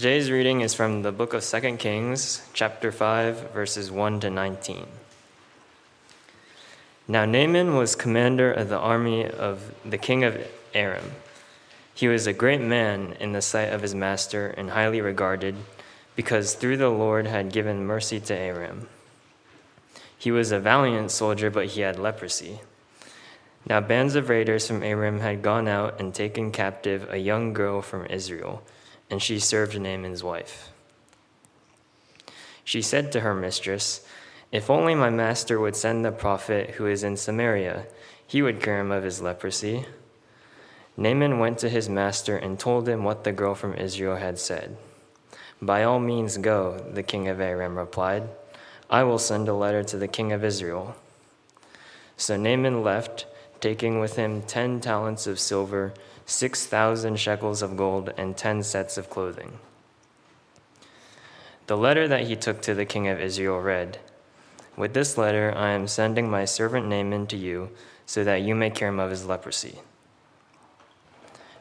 Today's reading is from the book of 2 Kings, chapter 5, verses 1 to 19. Now Naaman was commander of the army of the king of Aram. He was a great man in the sight of his master and highly regarded, because through the Lord had given mercy to Aram. He was a valiant soldier, but he had leprosy. Now bands of raiders from Aram had gone out and taken captive a young girl from Israel and she served Naaman's wife. She said to her mistress, If only my master would send the prophet who is in Samaria, he would cure him of his leprosy. Naaman went to his master and told him what the girl from Israel had said. By all means go, the king of Aram replied. I will send a letter to the king of Israel. So Naaman left, taking with him ten talents of silver 6,000 shekels of gold, and 10 sets of clothing. The letter that he took to the king of Israel read With this letter I am sending my servant Naaman to you, so that you may cure him of his leprosy.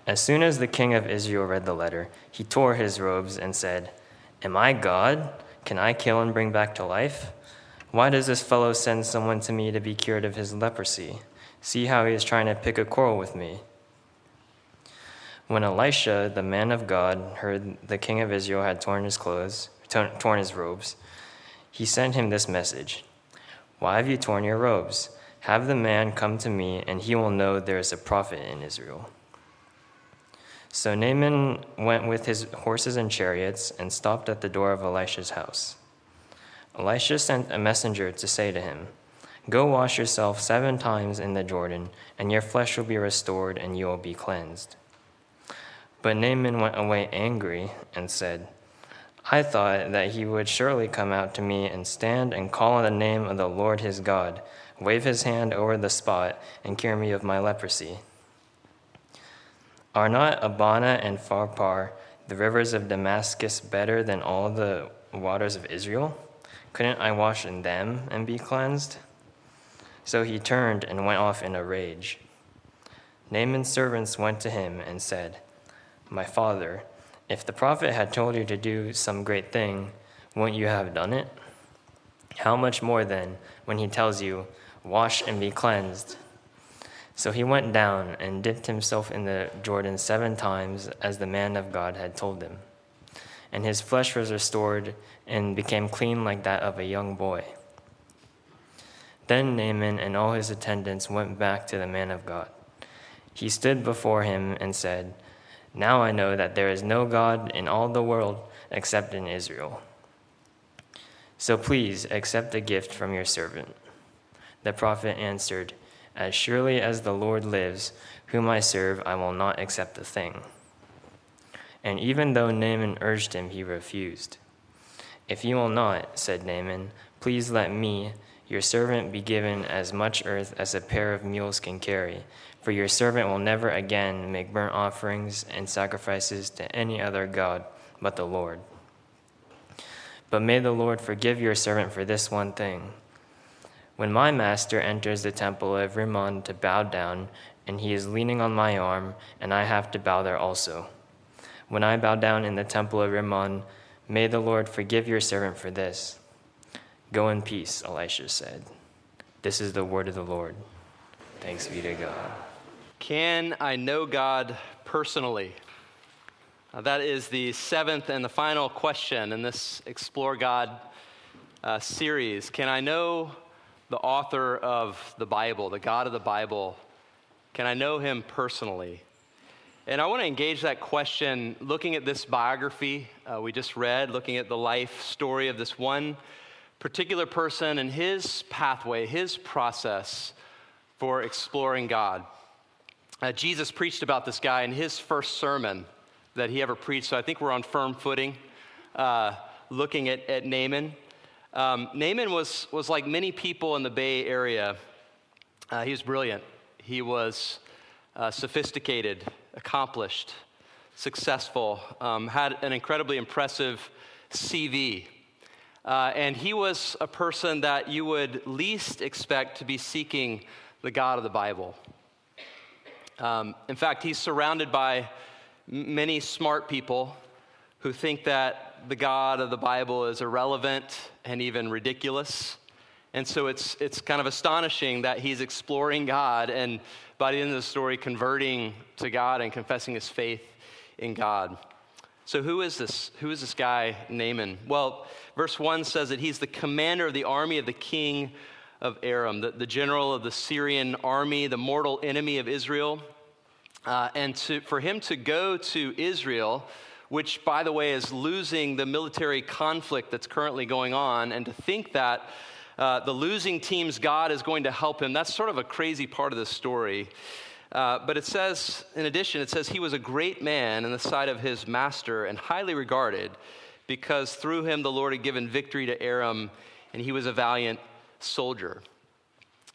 As soon as the king of Israel read the letter, he tore his robes and said, Am I God? Can I kill and bring back to life? Why does this fellow send someone to me to be cured of his leprosy? See how he is trying to pick a quarrel with me. When Elisha, the man of God, heard the king of Israel had torn his clothes, torn his robes, he sent him this message Why have you torn your robes? Have the man come to me, and he will know there is a prophet in Israel. So Naaman went with his horses and chariots and stopped at the door of Elisha's house. Elisha sent a messenger to say to him, Go wash yourself seven times in the Jordan, and your flesh will be restored, and you will be cleansed. But Naaman went away angry and said, I thought that he would surely come out to me and stand and call on the name of the Lord his God, wave his hand over the spot, and cure me of my leprosy. Are not Abana and Pharpar, the rivers of Damascus, better than all the waters of Israel? Couldn't I wash in them and be cleansed? So he turned and went off in a rage. Naaman's servants went to him and said, my father, if the prophet had told you to do some great thing, wouldn't you have done it? How much more then when he tells you, Wash and be cleansed? So he went down and dipped himself in the Jordan seven times, as the man of God had told him. And his flesh was restored and became clean like that of a young boy. Then Naaman and all his attendants went back to the man of God. He stood before him and said, now I know that there is no God in all the world except in Israel. So please accept the gift from your servant. The prophet answered, As surely as the Lord lives, whom I serve, I will not accept a thing. And even though Naaman urged him, he refused. If you will not, said Naaman, please let me, your servant, be given as much earth as a pair of mules can carry for your servant will never again make burnt offerings and sacrifices to any other God but the Lord. But may the Lord forgive your servant for this one thing. When my master enters the temple of Rimmon to bow down, and he is leaning on my arm, and I have to bow there also. When I bow down in the temple of Rimmon, may the Lord forgive your servant for this. Go in peace, Elisha said. This is the word of the Lord. Thanks be to God. Can I know God personally? Uh, that is the seventh and the final question in this Explore God uh, series. Can I know the author of the Bible, the God of the Bible? Can I know him personally? And I want to engage that question looking at this biography uh, we just read, looking at the life story of this one particular person and his pathway, his process for exploring God. Uh, Jesus preached about this guy in his first sermon that he ever preached, so I think we're on firm footing. Uh, looking at, at Naaman. Um, Naaman was, was like many people in the Bay Area. Uh, he was brilliant. He was uh, sophisticated, accomplished, successful, um, had an incredibly impressive CV. Uh, and he was a person that you would least expect to be seeking the God of the Bible. Um, in fact, he's surrounded by many smart people who think that the God of the Bible is irrelevant and even ridiculous. And so it's, it's kind of astonishing that he's exploring God and by the end of the story, converting to God and confessing his faith in God. So, who is this? Who is this guy, Naaman? Well, verse 1 says that he's the commander of the army of the king of Aram, the, the general of the Syrian army, the mortal enemy of Israel. Uh, and to, for him to go to Israel, which, by the way, is losing the military conflict that's currently going on, and to think that uh, the losing team's God is going to help him, that's sort of a crazy part of the story. Uh, but it says, in addition, it says he was a great man in the sight of his master and highly regarded because through him the Lord had given victory to Aram and he was a valiant soldier.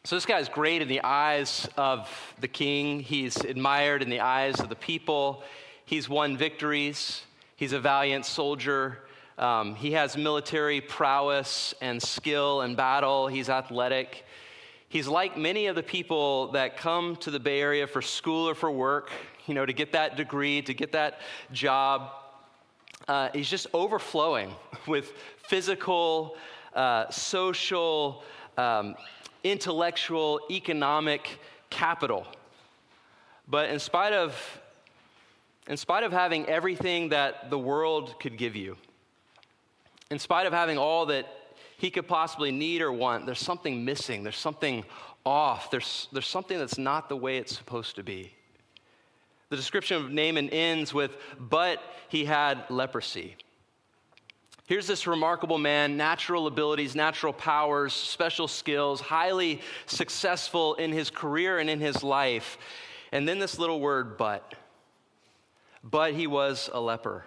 So this guy is great in the eyes of the king. He's admired in the eyes of the people. He's won victories. He's a valiant soldier. Um, he has military prowess and skill in battle. He's athletic. He's like many of the people that come to the Bay Area for school or for work, you know, to get that degree, to get that job. Uh, he's just overflowing with physical, uh, social, um, intellectual, economic capital. But in spite of in spite of having everything that the world could give you, in spite of having all that he could possibly need or want, there's something missing. There's something off. There's, there's something that's not the way it's supposed to be. The description of Naaman ends with, but he had leprosy. Here's this remarkable man, natural abilities, natural powers, special skills, highly successful in his career and in his life. And then this little word, but. But he was a leper.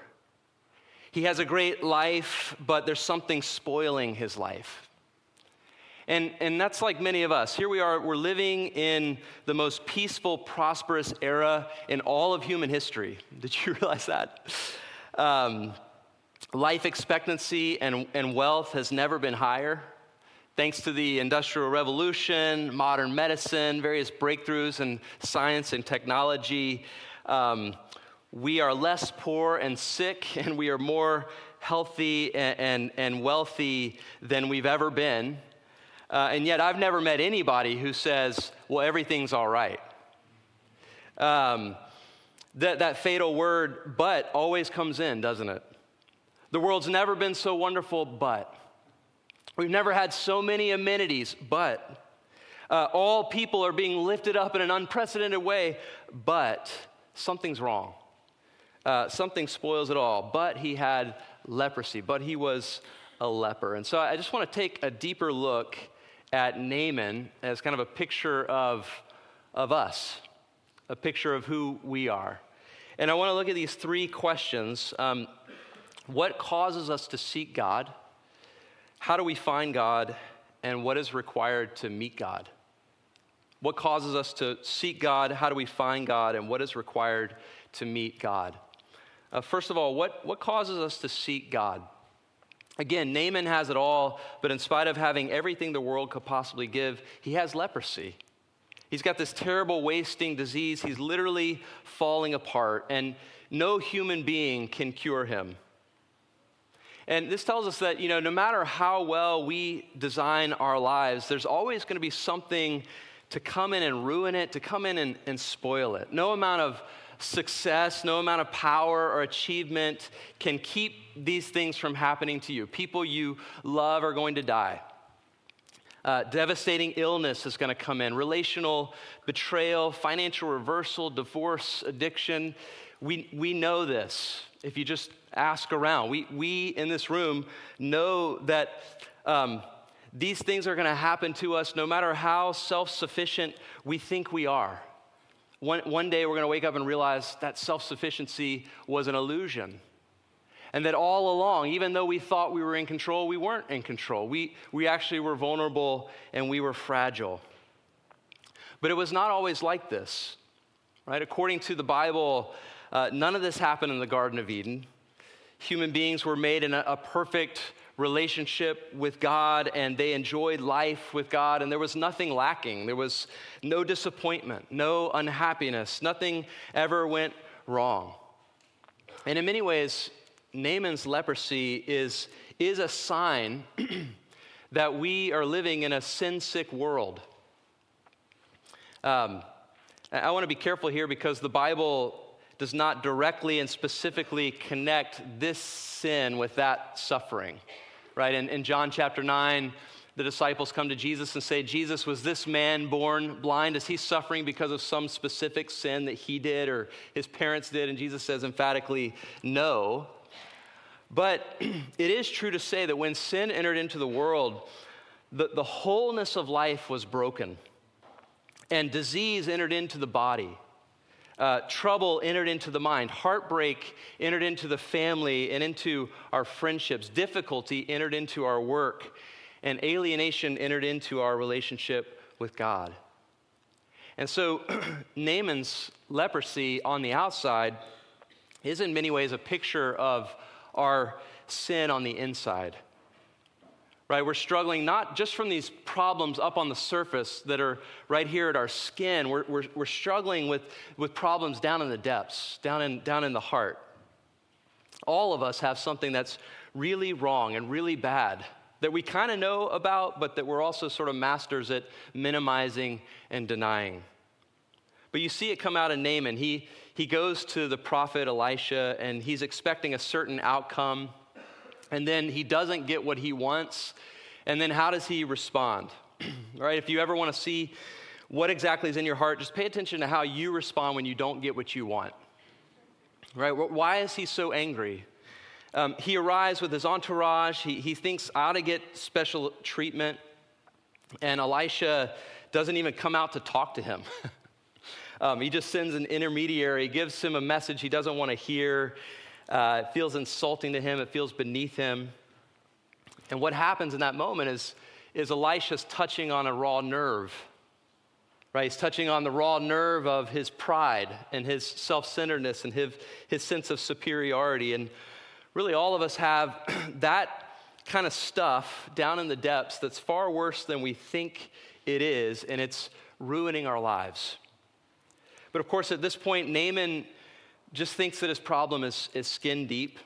He has a great life, but there's something spoiling his life. And, and that's like many of us. Here we are, we're living in the most peaceful, prosperous era in all of human history. Did you realize that? Um, life expectancy and, and wealth has never been higher. Thanks to the Industrial Revolution, modern medicine, various breakthroughs in science and technology. Um, we are less poor and sick, and we are more healthy and, and, and wealthy than we've ever been. Uh, and yet, I've never met anybody who says, well, everything's all right. Um, that, that fatal word, but, always comes in, doesn't it? The world's never been so wonderful, but. We've never had so many amenities, but. Uh, all people are being lifted up in an unprecedented way, but something's wrong uh, something spoils it all. But he had leprosy, but he was a leper. And so I just want to take a deeper look at Naaman as kind of a picture of, of us, a picture of who we are. And I want to look at these three questions um, What causes us to seek God? How do we find God? And what is required to meet God? What causes us to seek God? How do we find God? And what is required to meet God? Uh, first of all, what, what causes us to seek God? Again, Naaman has it all, but in spite of having everything the world could possibly give, he has leprosy. He's got this terrible wasting disease. He's literally falling apart, and no human being can cure him. And this tells us that, you know, no matter how well we design our lives, there's always going to be something to come in and ruin it, to come in and, and spoil it. No amount of success, no amount of power or achievement can keep these things from happening to you. People you love are going to die. Uh, devastating illness is going to come in, relational betrayal, financial reversal, divorce, addiction. We, we know this. If you just ask around, we, we in this room know that um, these things are going to happen to us no matter how self sufficient we think we are. One, one day we're going to wake up and realize that self sufficiency was an illusion. And that all along, even though we thought we were in control, we weren't in control. We, we actually were vulnerable and we were fragile. But it was not always like this, right? According to the Bible, uh, none of this happened in the Garden of Eden. Human beings were made in a, a perfect relationship with God and they enjoyed life with God, and there was nothing lacking. There was no disappointment, no unhappiness, nothing ever went wrong. And in many ways, Naaman's leprosy is, is a sign that we are living in a sin sick world. Um, I want to be careful here because the Bible does not directly and specifically connect this sin with that suffering. Right? In, in John chapter 9, the disciples come to Jesus and say, Jesus, was this man born blind? Is he suffering because of some specific sin that he did or his parents did? And Jesus says emphatically, no. But it is true to say that when sin entered into the world, the, the wholeness of life was broken, and disease entered into the body. Uh, trouble entered into the mind, heartbreak entered into the family and into our friendships, difficulty entered into our work, and alienation entered into our relationship with God. And so, Naaman's leprosy on the outside is in many ways a picture of our sin on the inside. Right? We're struggling not just from these problems up on the surface that are right here at our skin. We're, we're, we're struggling with, with problems down in the depths, down in, down in the heart. All of us have something that's really wrong and really bad that we kind of know about, but that we're also sort of masters at minimizing and denying. But you see it come out in Naaman. He, he goes to the prophet Elisha and he's expecting a certain outcome. And then he doesn't get what he wants. And then how does he respond? right? If you ever want to see what exactly is in your heart, just pay attention to how you respond when you don't get what you want. Right? Why is he so angry? Um, he arrives with his entourage. He, he thinks I ought to get special treatment. And Elisha doesn't even come out to talk to him. Um, he just sends an intermediary, gives him a message he doesn't want to hear. Uh, it feels insulting to him, it feels beneath him. And what happens in that moment is, is Elisha's touching on a raw nerve. Right? He's touching on the raw nerve of his pride and his self centeredness and his, his sense of superiority. And really, all of us have that kind of stuff down in the depths that's far worse than we think it is, and it's ruining our lives. But of course, at this point, Naaman just thinks that his problem is, is skin deep.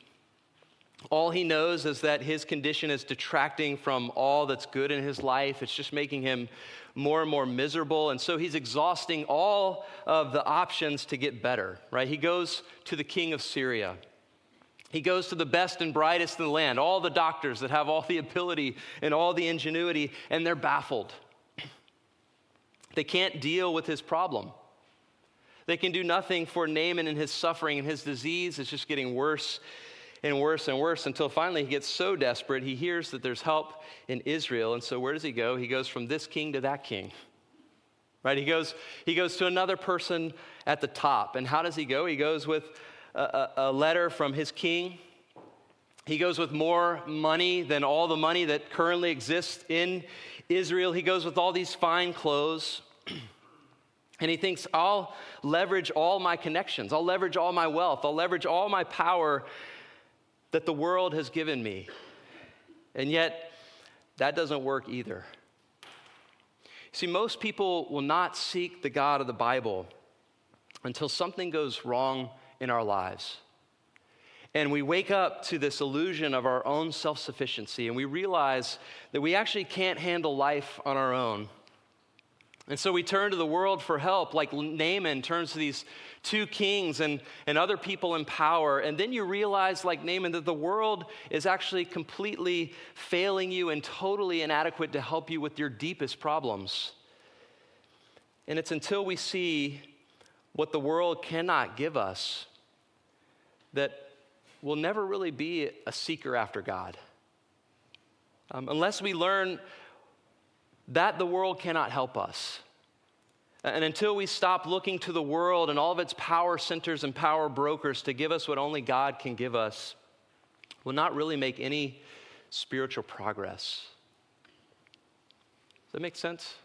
All he knows is that his condition is detracting from all that's good in his life. It's just making him more and more miserable. And so he's exhausting all of the options to get better, right? He goes to the king of Syria. He goes to the best and brightest in the land, all the doctors that have all the ability and all the ingenuity, and they're baffled. They can't deal with his problem. They can do nothing for Naaman and his suffering and his disease is just getting worse and worse and worse until finally he gets so desperate he hears that there's help in Israel. And so where does he go? He goes from this king to that king. Right? He goes, he goes to another person at the top. And how does he go? He goes with a, a, a letter from his king. He goes with more money than all the money that currently exists in Israel. He goes with all these fine clothes. And he thinks, I'll leverage all my connections, I'll leverage all my wealth, I'll leverage all my power that the world has given me. And yet, that doesn't work either. See, most people will not seek the God of the Bible until something goes wrong in our lives. And we wake up to this illusion of our own self sufficiency, and we realize that we actually can't handle life on our own. And so we turn to the world for help, like Naaman turns to these two kings and, and other people in power. And then you realize, like Naaman, that the world is actually completely failing you and totally inadequate to help you with your deepest problems. And it's until we see what the world cannot give us that we'll never really be a seeker after God. Um, unless we learn that the world cannot help us. And until we stop looking to the world and all of its power centers and power brokers to give us what only God can give us, we'll not really make any spiritual progress. Does that make sense?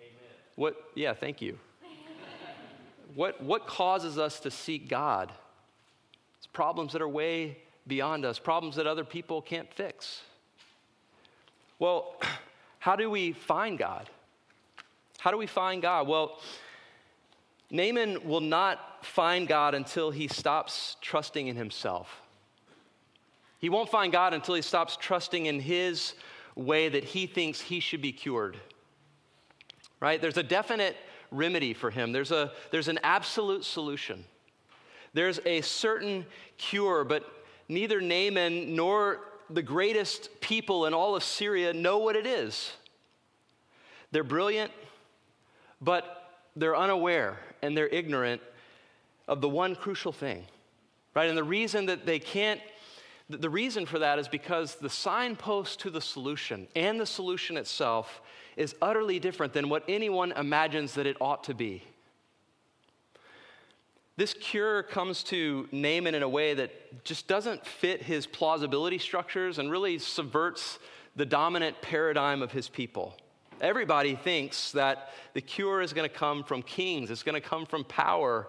Amen. What, yeah, thank you. what, what causes us to seek God? It's problems that are way beyond us, problems that other people can't fix. Well, how do we find God? How do we find God? Well, Naaman will not find God until he stops trusting in himself. He won't find God until he stops trusting in his way that he thinks he should be cured. Right? There's a definite remedy for him, there's, a, there's an absolute solution. There's a certain cure, but neither Naaman nor the greatest people in all of Syria know what it is. They're brilliant, but they're unaware and they're ignorant of the one crucial thing, right? And the reason that they can't, the reason for that is because the signpost to the solution and the solution itself is utterly different than what anyone imagines that it ought to be. This cure comes to Naaman in a way that just doesn't fit his plausibility structures and really subverts the dominant paradigm of his people. Everybody thinks that the cure is going to come from kings, it's going to come from power.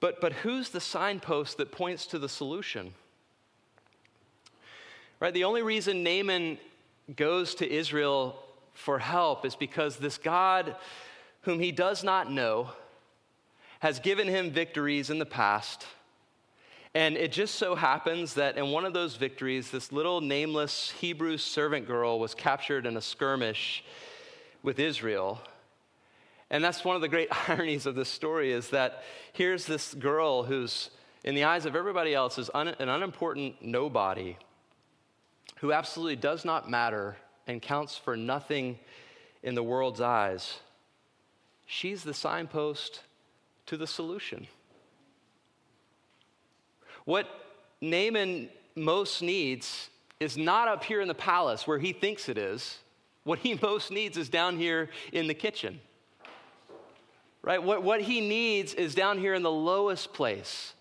But, but who's the signpost that points to the solution? Right? The only reason Naaman goes to Israel for help is because this God, whom he does not know, has given him victories in the past. And it just so happens that in one of those victories, this little nameless Hebrew servant girl was captured in a skirmish with Israel. And that's one of the great ironies of this story is that here's this girl who's, in the eyes of everybody else, is un- an unimportant nobody who absolutely does not matter and counts for nothing in the world's eyes. She's the signpost to the solution. What Naaman most needs is not up here in the palace where he thinks it is. What he most needs is down here in the kitchen. Right? What, what he needs is down here in the lowest place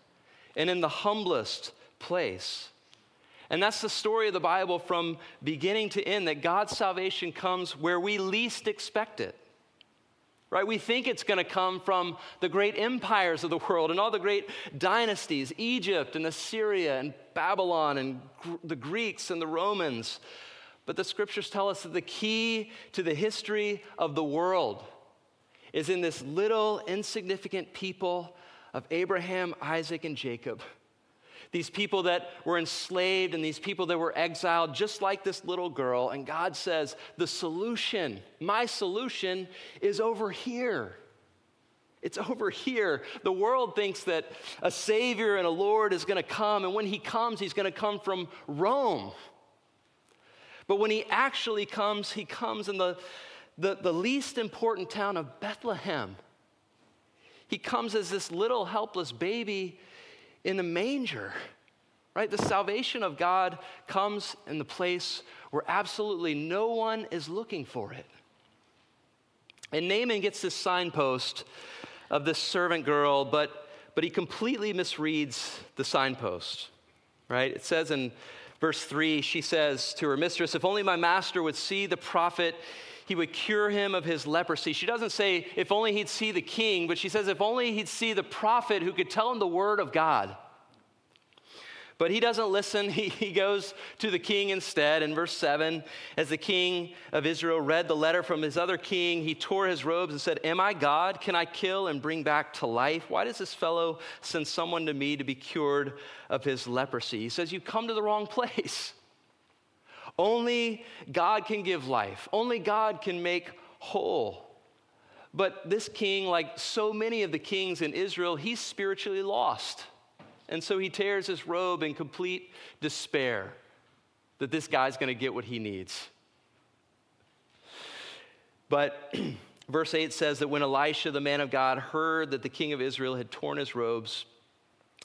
and in the humblest place. And that's the story of the Bible from beginning to end that God's salvation comes where we least expect it. Right? We think it's going to come from the great empires of the world and all the great dynasties, Egypt and Assyria and Babylon and the Greeks and the Romans. But the scriptures tell us that the key to the history of the world is in this little insignificant people of Abraham, Isaac, and Jacob. These people that were enslaved and these people that were exiled, just like this little girl. And God says, The solution, my solution, is over here. It's over here. The world thinks that a Savior and a Lord is going to come, and when He comes, He's going to come from Rome. But when he actually comes, he comes in the, the, the least important town of Bethlehem. He comes as this little helpless baby in a manger, right? The salvation of God comes in the place where absolutely no one is looking for it. And Naaman gets this signpost of this servant girl, but, but he completely misreads the signpost, right? It says in Verse 3, she says to her mistress, If only my master would see the prophet, he would cure him of his leprosy. She doesn't say, If only he'd see the king, but she says, If only he'd see the prophet who could tell him the word of God. But he doesn't listen. He, he goes to the king instead. In verse 7, as the king of Israel read the letter from his other king, he tore his robes and said, Am I God? Can I kill and bring back to life? Why does this fellow send someone to me to be cured of his leprosy? He says, You've come to the wrong place. Only God can give life, only God can make whole. But this king, like so many of the kings in Israel, he's spiritually lost. And so he tears his robe in complete despair that this guy's going to get what he needs. But verse 8 says that when Elisha, the man of God, heard that the king of Israel had torn his robes,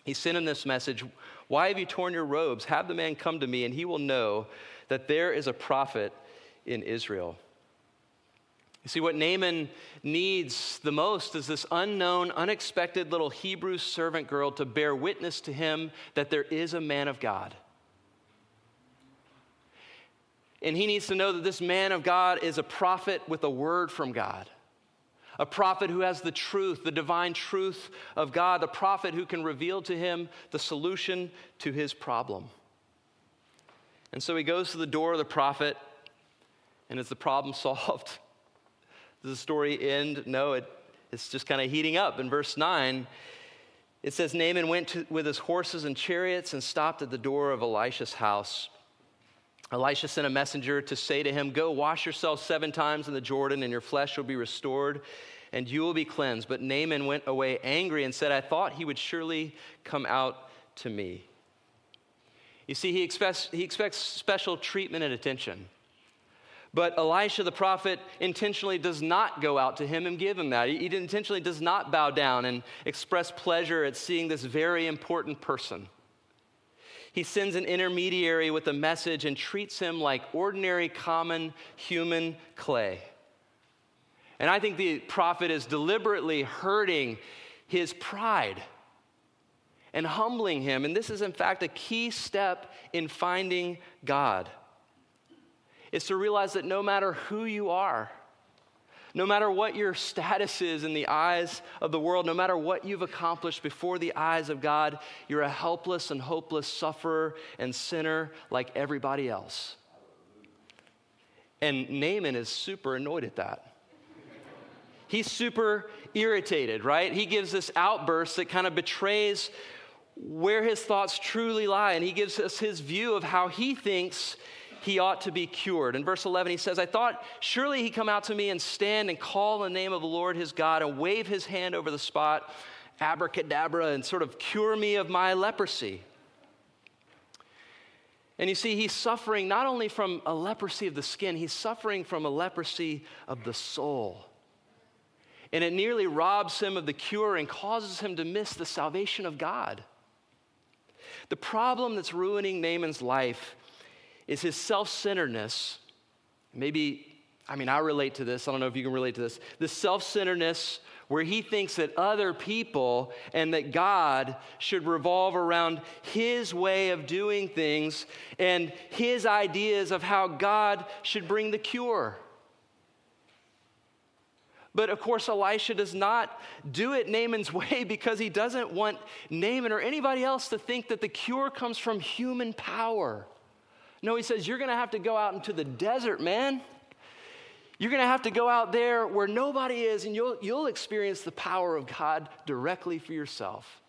he sent him this message Why have you torn your robes? Have the man come to me, and he will know that there is a prophet in Israel. You see, what Naaman needs the most is this unknown, unexpected little Hebrew servant girl to bear witness to him that there is a man of God. And he needs to know that this man of God is a prophet with a word from God. A prophet who has the truth, the divine truth of God, a prophet who can reveal to him the solution to his problem. And so he goes to the door of the prophet, and is the problem solved? Does the story end? No, it, it's just kind of heating up. In verse 9, it says Naaman went to, with his horses and chariots and stopped at the door of Elisha's house. Elisha sent a messenger to say to him, Go wash yourself seven times in the Jordan, and your flesh will be restored, and you will be cleansed. But Naaman went away angry and said, I thought he would surely come out to me. You see, he expects, he expects special treatment and attention. But Elisha the prophet intentionally does not go out to him and give him that. He intentionally does not bow down and express pleasure at seeing this very important person. He sends an intermediary with a message and treats him like ordinary, common human clay. And I think the prophet is deliberately hurting his pride and humbling him. And this is, in fact, a key step in finding God. Is to realize that no matter who you are, no matter what your status is in the eyes of the world, no matter what you've accomplished before the eyes of God, you're a helpless and hopeless sufferer and sinner like everybody else. And Naaman is super annoyed at that. He's super irritated, right? He gives this outburst that kind of betrays where his thoughts truly lie, and he gives us his view of how he thinks he ought to be cured. In verse 11, he says, I thought surely he come out to me and stand and call the name of the Lord his God and wave his hand over the spot, abracadabra, and sort of cure me of my leprosy. And you see, he's suffering not only from a leprosy of the skin, he's suffering from a leprosy of the soul. And it nearly robs him of the cure and causes him to miss the salvation of God. The problem that's ruining Naaman's life is his self centeredness. Maybe, I mean, I relate to this. I don't know if you can relate to this. The self centeredness where he thinks that other people and that God should revolve around his way of doing things and his ideas of how God should bring the cure. But of course, Elisha does not do it Naaman's way because he doesn't want Naaman or anybody else to think that the cure comes from human power. No, he says, You're going to have to go out into the desert, man. You're going to have to go out there where nobody is, and you'll, you'll experience the power of God directly for yourself.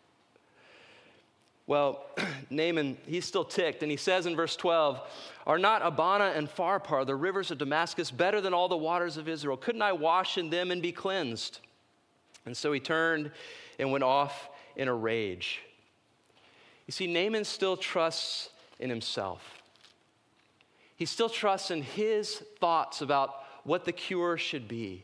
Well, Naaman, he's still ticked, and he says in verse 12, Are not Abana and Pharpar, the rivers of Damascus, better than all the waters of Israel? Couldn't I wash in them and be cleansed? And so he turned and went off in a rage. You see, Naaman still trusts in himself. He still trusts in his thoughts about what the cure should be.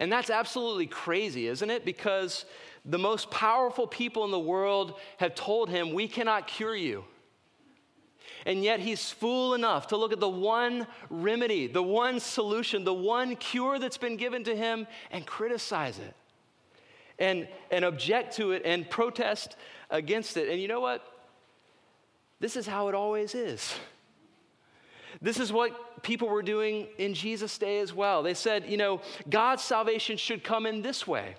And that's absolutely crazy, isn't it? Because the most powerful people in the world have told him, We cannot cure you. And yet he's fool enough to look at the one remedy, the one solution, the one cure that's been given to him and criticize it and, and object to it and protest against it. And you know what? This is how it always is. This is what people were doing in Jesus' day as well. They said, you know, God's salvation should come in this way.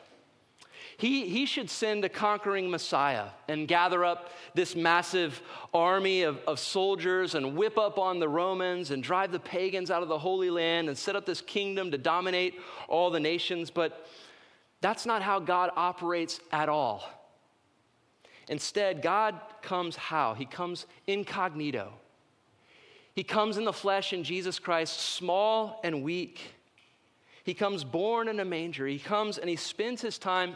He, he should send a conquering Messiah and gather up this massive army of, of soldiers and whip up on the Romans and drive the pagans out of the Holy Land and set up this kingdom to dominate all the nations. But that's not how God operates at all. Instead, God comes how? He comes incognito. He comes in the flesh in Jesus Christ, small and weak. He comes born in a manger. He comes and he spends his time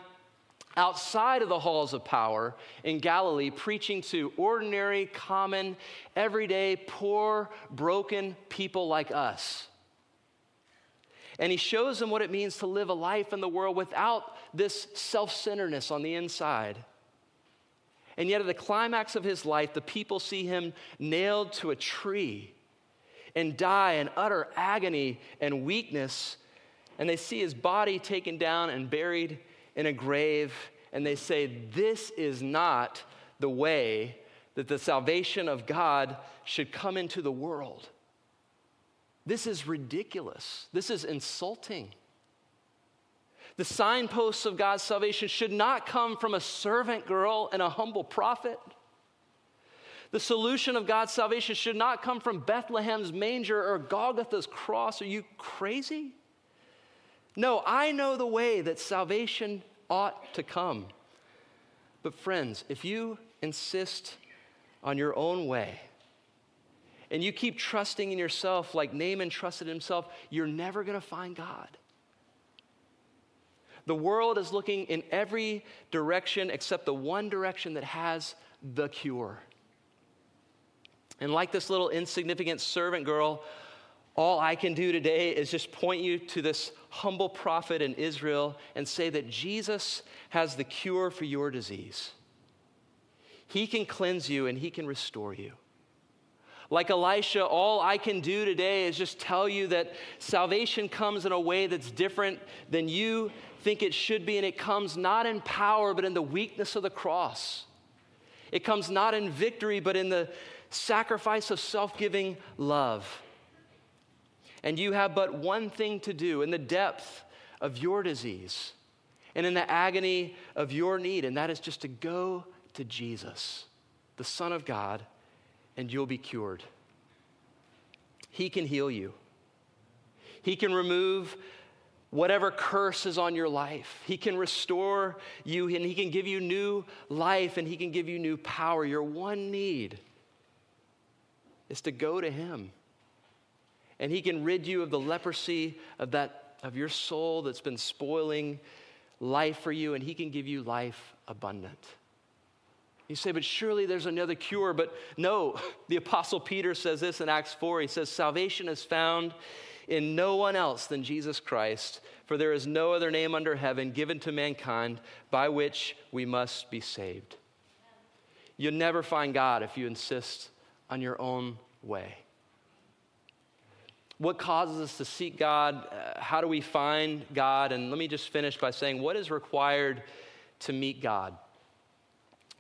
outside of the halls of power in Galilee, preaching to ordinary, common, everyday, poor, broken people like us. And he shows them what it means to live a life in the world without this self centeredness on the inside. And yet, at the climax of his life, the people see him nailed to a tree and die in utter agony and weakness. And they see his body taken down and buried in a grave. And they say, This is not the way that the salvation of God should come into the world. This is ridiculous. This is insulting. The signposts of God's salvation should not come from a servant girl and a humble prophet. The solution of God's salvation should not come from Bethlehem's manger or Golgotha's cross. Are you crazy? No, I know the way that salvation ought to come. But, friends, if you insist on your own way, and you keep trusting in yourself like Naaman trusted himself, you're never going to find God. The world is looking in every direction except the one direction that has the cure. And like this little insignificant servant girl, all I can do today is just point you to this humble prophet in Israel and say that Jesus has the cure for your disease. He can cleanse you and he can restore you. Like Elisha, all I can do today is just tell you that salvation comes in a way that's different than you think it should be, and it comes not in power, but in the weakness of the cross. It comes not in victory, but in the sacrifice of self giving love. And you have but one thing to do in the depth of your disease and in the agony of your need, and that is just to go to Jesus, the Son of God and you'll be cured. He can heal you. He can remove whatever curse is on your life. He can restore you and He can give you new life and He can give you new power. Your one need is to go to Him. And He can rid you of the leprosy of, that, of your soul that's been spoiling life for you, and He can give you life abundant. You say, but surely there's another cure. But no, the Apostle Peter says this in Acts 4. He says, Salvation is found in no one else than Jesus Christ, for there is no other name under heaven given to mankind by which we must be saved. You'll never find God if you insist on your own way. What causes us to seek God? Uh, how do we find God? And let me just finish by saying, what is required to meet God?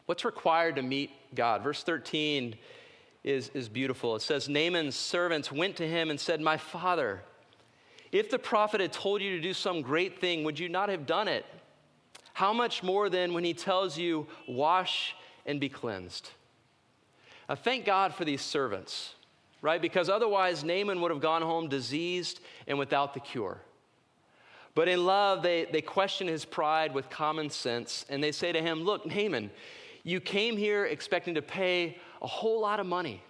What's required to meet God? Verse 13 is, is beautiful. It says, Naaman's servants went to him and said, My father, if the prophet had told you to do some great thing, would you not have done it? How much more then when he tells you, Wash and be cleansed? Uh, thank God for these servants, right? Because otherwise, Naaman would have gone home diseased and without the cure. But in love, they, they question his pride with common sense, and they say to him, Look, Naaman, you came here expecting to pay a whole lot of money.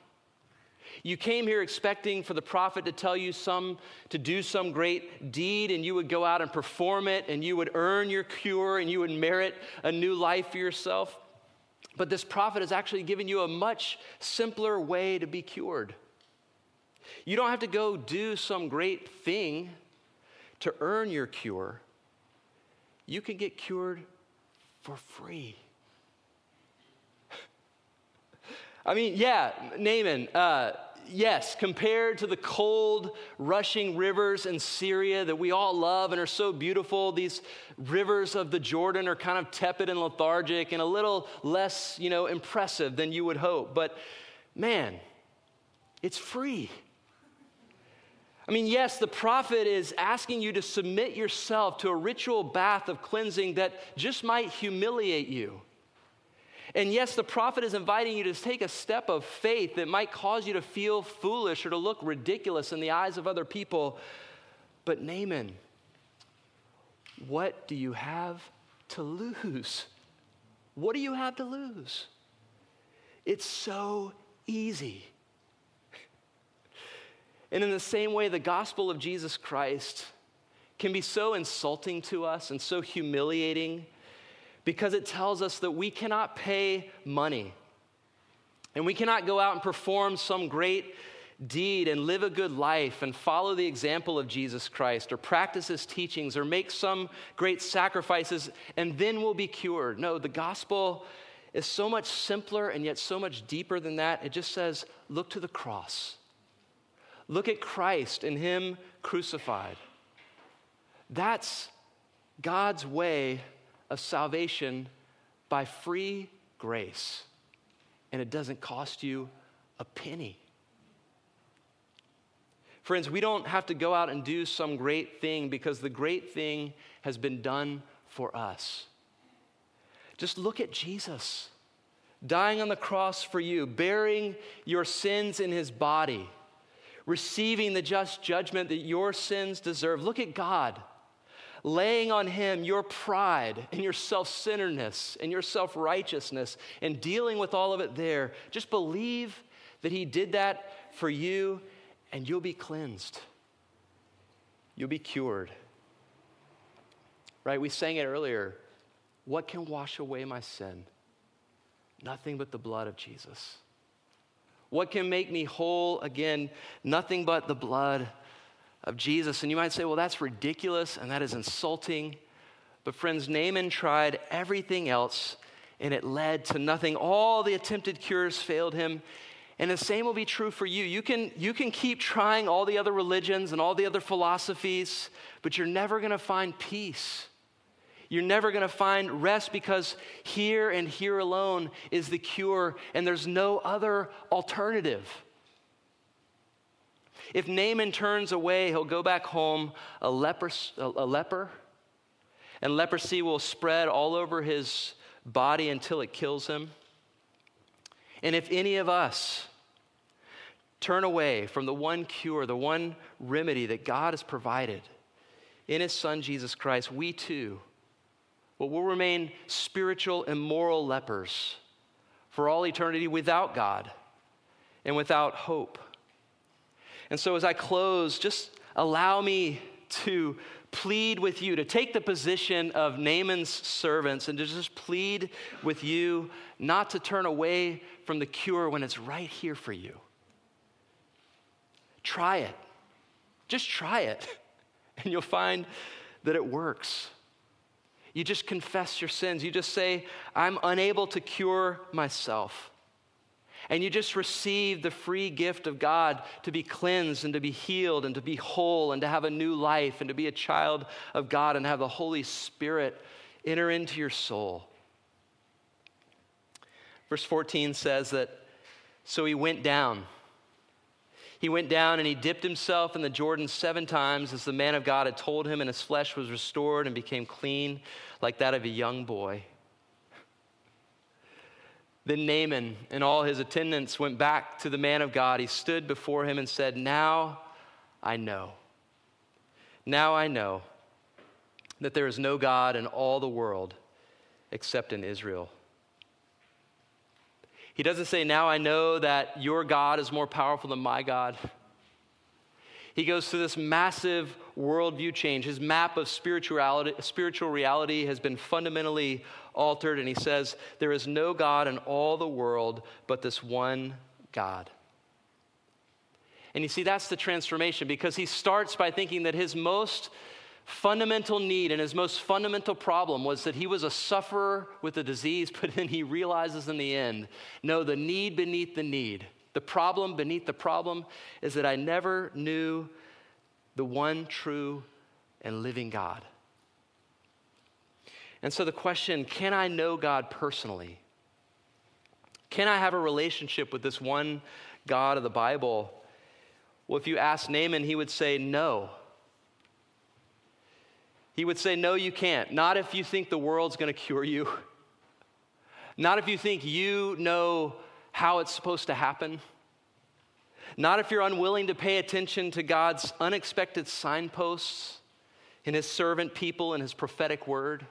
You came here expecting for the prophet to tell you some, to do some great deed, and you would go out and perform it, and you would earn your cure, and you would merit a new life for yourself. But this prophet has actually given you a much simpler way to be cured. You don't have to go do some great thing to earn your cure. You can get cured for free. I mean, yeah, Naaman, uh, yes, compared to the cold, rushing rivers in Syria that we all love and are so beautiful, these rivers of the Jordan are kind of tepid and lethargic and a little less, you know, impressive than you would hope. But man, it's free. I mean, yes, the prophet is asking you to submit yourself to a ritual bath of cleansing that just might humiliate you. And yes, the prophet is inviting you to take a step of faith that might cause you to feel foolish or to look ridiculous in the eyes of other people. But Naaman, what do you have to lose? What do you have to lose? It's so easy. And in the same way, the gospel of Jesus Christ can be so insulting to us and so humiliating because it tells us that we cannot pay money and we cannot go out and perform some great deed and live a good life and follow the example of Jesus Christ or practice his teachings or make some great sacrifices and then we'll be cured. No, the gospel is so much simpler and yet so much deeper than that. It just says, look to the cross. Look at Christ and him crucified. That's God's way of salvation by free grace, and it doesn't cost you a penny. Friends, we don't have to go out and do some great thing because the great thing has been done for us. Just look at Jesus dying on the cross for you, bearing your sins in his body, receiving the just judgment that your sins deserve. Look at God laying on him your pride and your self centeredness and your self righteousness and dealing with all of it there. Just believe that he did that for you and you'll be cleansed. You'll be cured. Right? We sang it earlier. What can wash away my sin? Nothing but the blood of Jesus. What can make me whole again? Nothing but the blood of Jesus. And you might say, well, that's ridiculous and that is insulting. But, friends, Naaman tried everything else and it led to nothing. All the attempted cures failed him. And the same will be true for you. You can, you can keep trying all the other religions and all the other philosophies, but you're never going to find peace. You're never going to find rest because here and here alone is the cure, and there's no other alternative. If Naaman turns away, he'll go back home a leper, a leper, and leprosy will spread all over his body until it kills him. And if any of us turn away from the one cure, the one remedy that God has provided in his Son Jesus Christ, we too well, will remain spiritual and moral lepers for all eternity without God and without hope. And so, as I close, just allow me to plead with you to take the position of Naaman's servants and to just plead with you not to turn away from the cure when it's right here for you. Try it. Just try it, and you'll find that it works. You just confess your sins. You just say, I'm unable to cure myself and you just receive the free gift of God to be cleansed and to be healed and to be whole and to have a new life and to be a child of God and have the Holy Spirit enter into your soul. Verse 14 says that so he went down. He went down and he dipped himself in the Jordan seven times as the man of God had told him, and his flesh was restored and became clean like that of a young boy. Then Naaman and all his attendants went back to the man of God. He stood before him and said, Now I know. Now I know that there is no God in all the world except in Israel. He doesn't say, Now I know that your God is more powerful than my God. He goes through this massive worldview change. His map of spirituality, spiritual reality has been fundamentally altered, and he says, There is no God in all the world but this one God. And you see, that's the transformation because he starts by thinking that his most fundamental need and his most fundamental problem was that he was a sufferer with a disease, but then he realizes in the end no, the need beneath the need, the problem beneath the problem is that I never knew the one true and living God. And so the question can I know God personally? Can I have a relationship with this one God of the Bible? Well, if you ask Naaman, he would say no. He would say, No, you can't. Not if you think the world's going to cure you. Not if you think you know how it's supposed to happen. Not if you're unwilling to pay attention to God's unexpected signposts in His servant people and His prophetic word.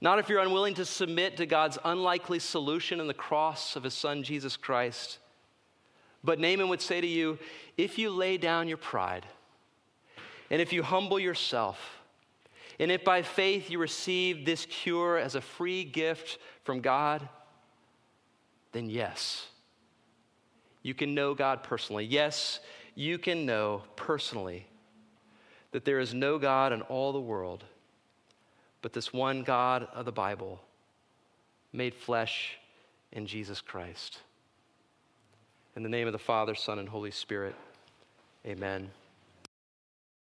Not if you're unwilling to submit to God's unlikely solution in the cross of his son, Jesus Christ. But Naaman would say to you if you lay down your pride, and if you humble yourself, and if by faith you receive this cure as a free gift from God, then yes, you can know God personally. Yes, you can know personally that there is no God in all the world but this one God of the Bible made flesh in Jesus Christ. In the name of the Father, Son, and Holy Spirit, amen.